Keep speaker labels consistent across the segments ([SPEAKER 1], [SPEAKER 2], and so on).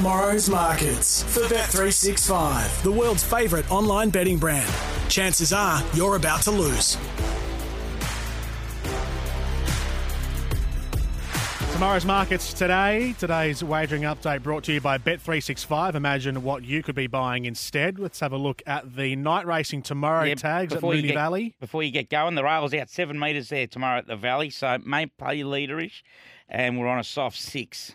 [SPEAKER 1] tomorrow's markets for Bet365, the world's favourite online betting brand. Chances are you're about to lose.
[SPEAKER 2] Tomorrow's markets today. Today's wagering update brought to you by Bet365. Imagine what you could be buying instead. Let's have a look at the night racing tomorrow
[SPEAKER 3] Yeah,
[SPEAKER 2] tags at
[SPEAKER 3] before you
[SPEAKER 2] Moonee
[SPEAKER 3] get-
[SPEAKER 2] Valley.
[SPEAKER 3] Before you get going, the rail's out seven metres there tomorrow at the Valley, so may play leaderish, and we're on a soft six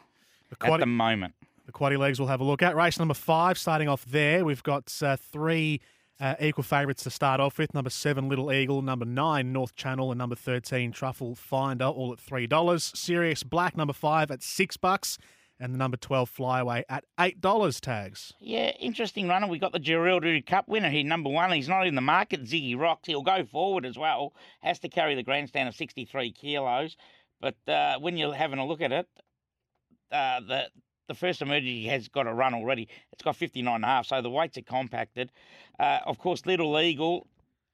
[SPEAKER 2] The,
[SPEAKER 3] at the moment.
[SPEAKER 2] The quaddie legs we'll have a look at. Race number five, starting off there. We've got uh, three uh, equal favourites to start off with. Number seven, Little Eagle. Number nine, North Channel. And number 13, Truffle Finder, all at $3. Sirius Black, number five, at 6 bucks, And the number 12, Flyaway, at $8 tags.
[SPEAKER 3] Yeah, interesting runner. We got the Geraldry Cup winner here, number one. He's not in the market, Ziggy Rocks. He'll go forward as well. Has to carry the grandstand of 63 kilos. But uh, when you're having a look at it, uh, the the first emergency has got a run already. It's got 59 and a half, so the weights are compacted. Uh, of course, Little Eagle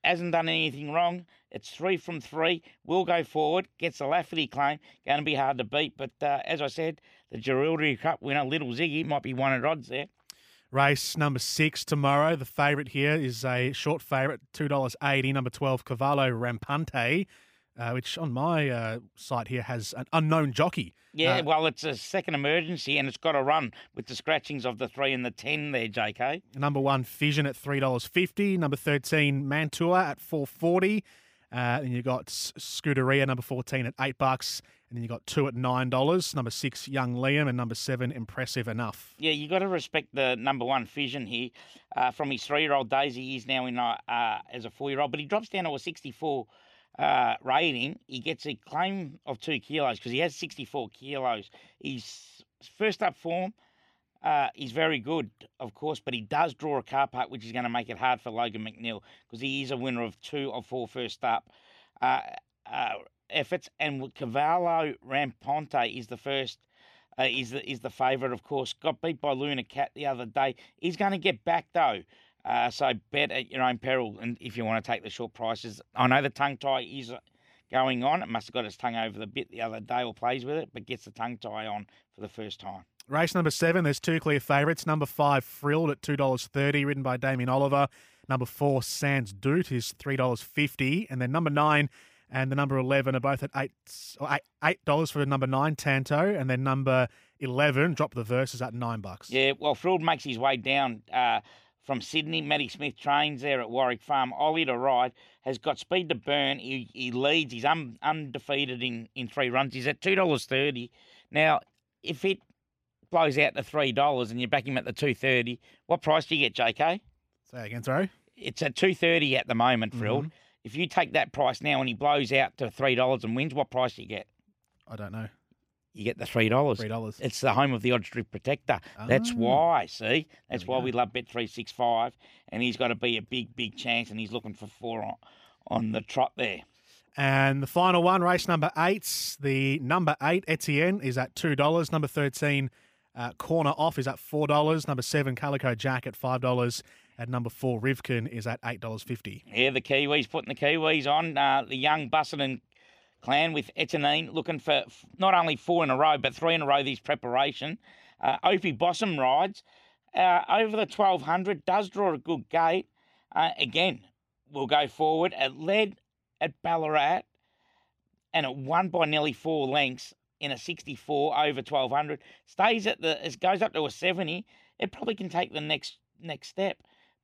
[SPEAKER 3] hasn't done anything wrong. It's three from three. Will go forward. Gets a Lafferty claim. Going to be hard to beat. But uh, as I said, the Geraldry Cup winner, Little Ziggy, might be one at odds there.
[SPEAKER 2] Race number six tomorrow. The favourite here is a short favourite, $2.80. Number 12, Cavallo Rampante, uh, which on my uh, site here has an unknown jockey.
[SPEAKER 3] Yeah,
[SPEAKER 2] Uh,
[SPEAKER 3] well, it's a second emergency and it's got to run with the scratchings of the three and the ten there, JK.
[SPEAKER 2] Number one, Fission at three dollars fifty. Number thirteen, Mantua at four forty. Uh, then you got Scuderia number fourteen at eight bucks, and then you got two at nine dollars. Number six, Young Liam, and number seven, Impressive Enough.
[SPEAKER 3] Yeah, you got to respect the number one fission here. Uh, from his three-year-old days, he is now in uh, as a four-year-old, but he drops down to a 64 uh, rating. He gets a claim of two kilos because he has 64 kilos. His first up form. Uh, he's very good, of course, but he does draw a car park, which is going to make it hard for Logan McNeil because he is a winner of two of four first up uh, uh, efforts. And Cavallo Rampante is the first uh, is the is the favourite, of course. Got beat by Luna Cat the other day. He's going to get back though, uh, so bet at your own peril. And if you want to take the short prices, I know the tongue tie is uh, going on. It must have got its tongue over the bit the other day or plays with it, but gets the tongue tie on for the first time.
[SPEAKER 2] Race number seven, there's two clear favourites. Number five, Frilled at two dollars thirty, ridden by Damien Oliver. Number four, Sans Doot is three dollars fifty, and then number nine and the number eleven are both at eight or eight eight dollars for the number nine Tanto, and then number eleven, drop the verses at nine bucks.
[SPEAKER 3] Yeah, well, Frilled makes his way down uh, from Sydney. Matty Smith trains there at Warwick Farm. Ollie to ride has got speed to burn. He, he leads. He's un, undefeated in, in three runs. He's at two dollars thirty. Now, if it blows out to three dollars and you back him at the two thirty, what price do you get, JK?
[SPEAKER 2] Say again, sorry.
[SPEAKER 3] It's at two thirty at the moment, Frilled.
[SPEAKER 2] Mm-hmm.
[SPEAKER 3] If you take that price now and he blows out to three dollars and wins, what price do you get?
[SPEAKER 2] I don't know.
[SPEAKER 3] You get the three dollars.
[SPEAKER 2] Three dollars.
[SPEAKER 3] It's the home of the odds drift protector. That's
[SPEAKER 2] Ah.
[SPEAKER 3] why, see? That's
[SPEAKER 2] we
[SPEAKER 3] why
[SPEAKER 2] go.
[SPEAKER 3] we love Bet three six five, and he's got to be a big, big chance, and he's looking for four on, on the trot there.
[SPEAKER 2] And the final one, race number eight, the number eight, Etienne, is at $2. Number 13, uh, Corner Off, is at $4. Number seven, Calico Jack, at $5. At number four, Rivkin, is at $8.50.
[SPEAKER 3] Yeah, the Kiwis putting the Kiwis on. Uh, the young Busuttin clan with Etienne looking for not only four in a row, but three in a row this preparation. Uh, Opie Bosson rides uh, over the 1200, does draw a good gate. Uh, again, will go forward. It led at Ballarat and it won by nearly four lengths in a 64 over 1200. Stays at the, it goes up to a 70. It probably can take the next next step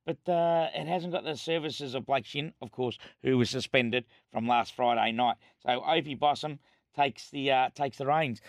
[SPEAKER 3] but uh, it hasn't got the services of Blake Shin, of course, who was suspended from last Friday night. So Opie Bosson takes the uh, takes the reins.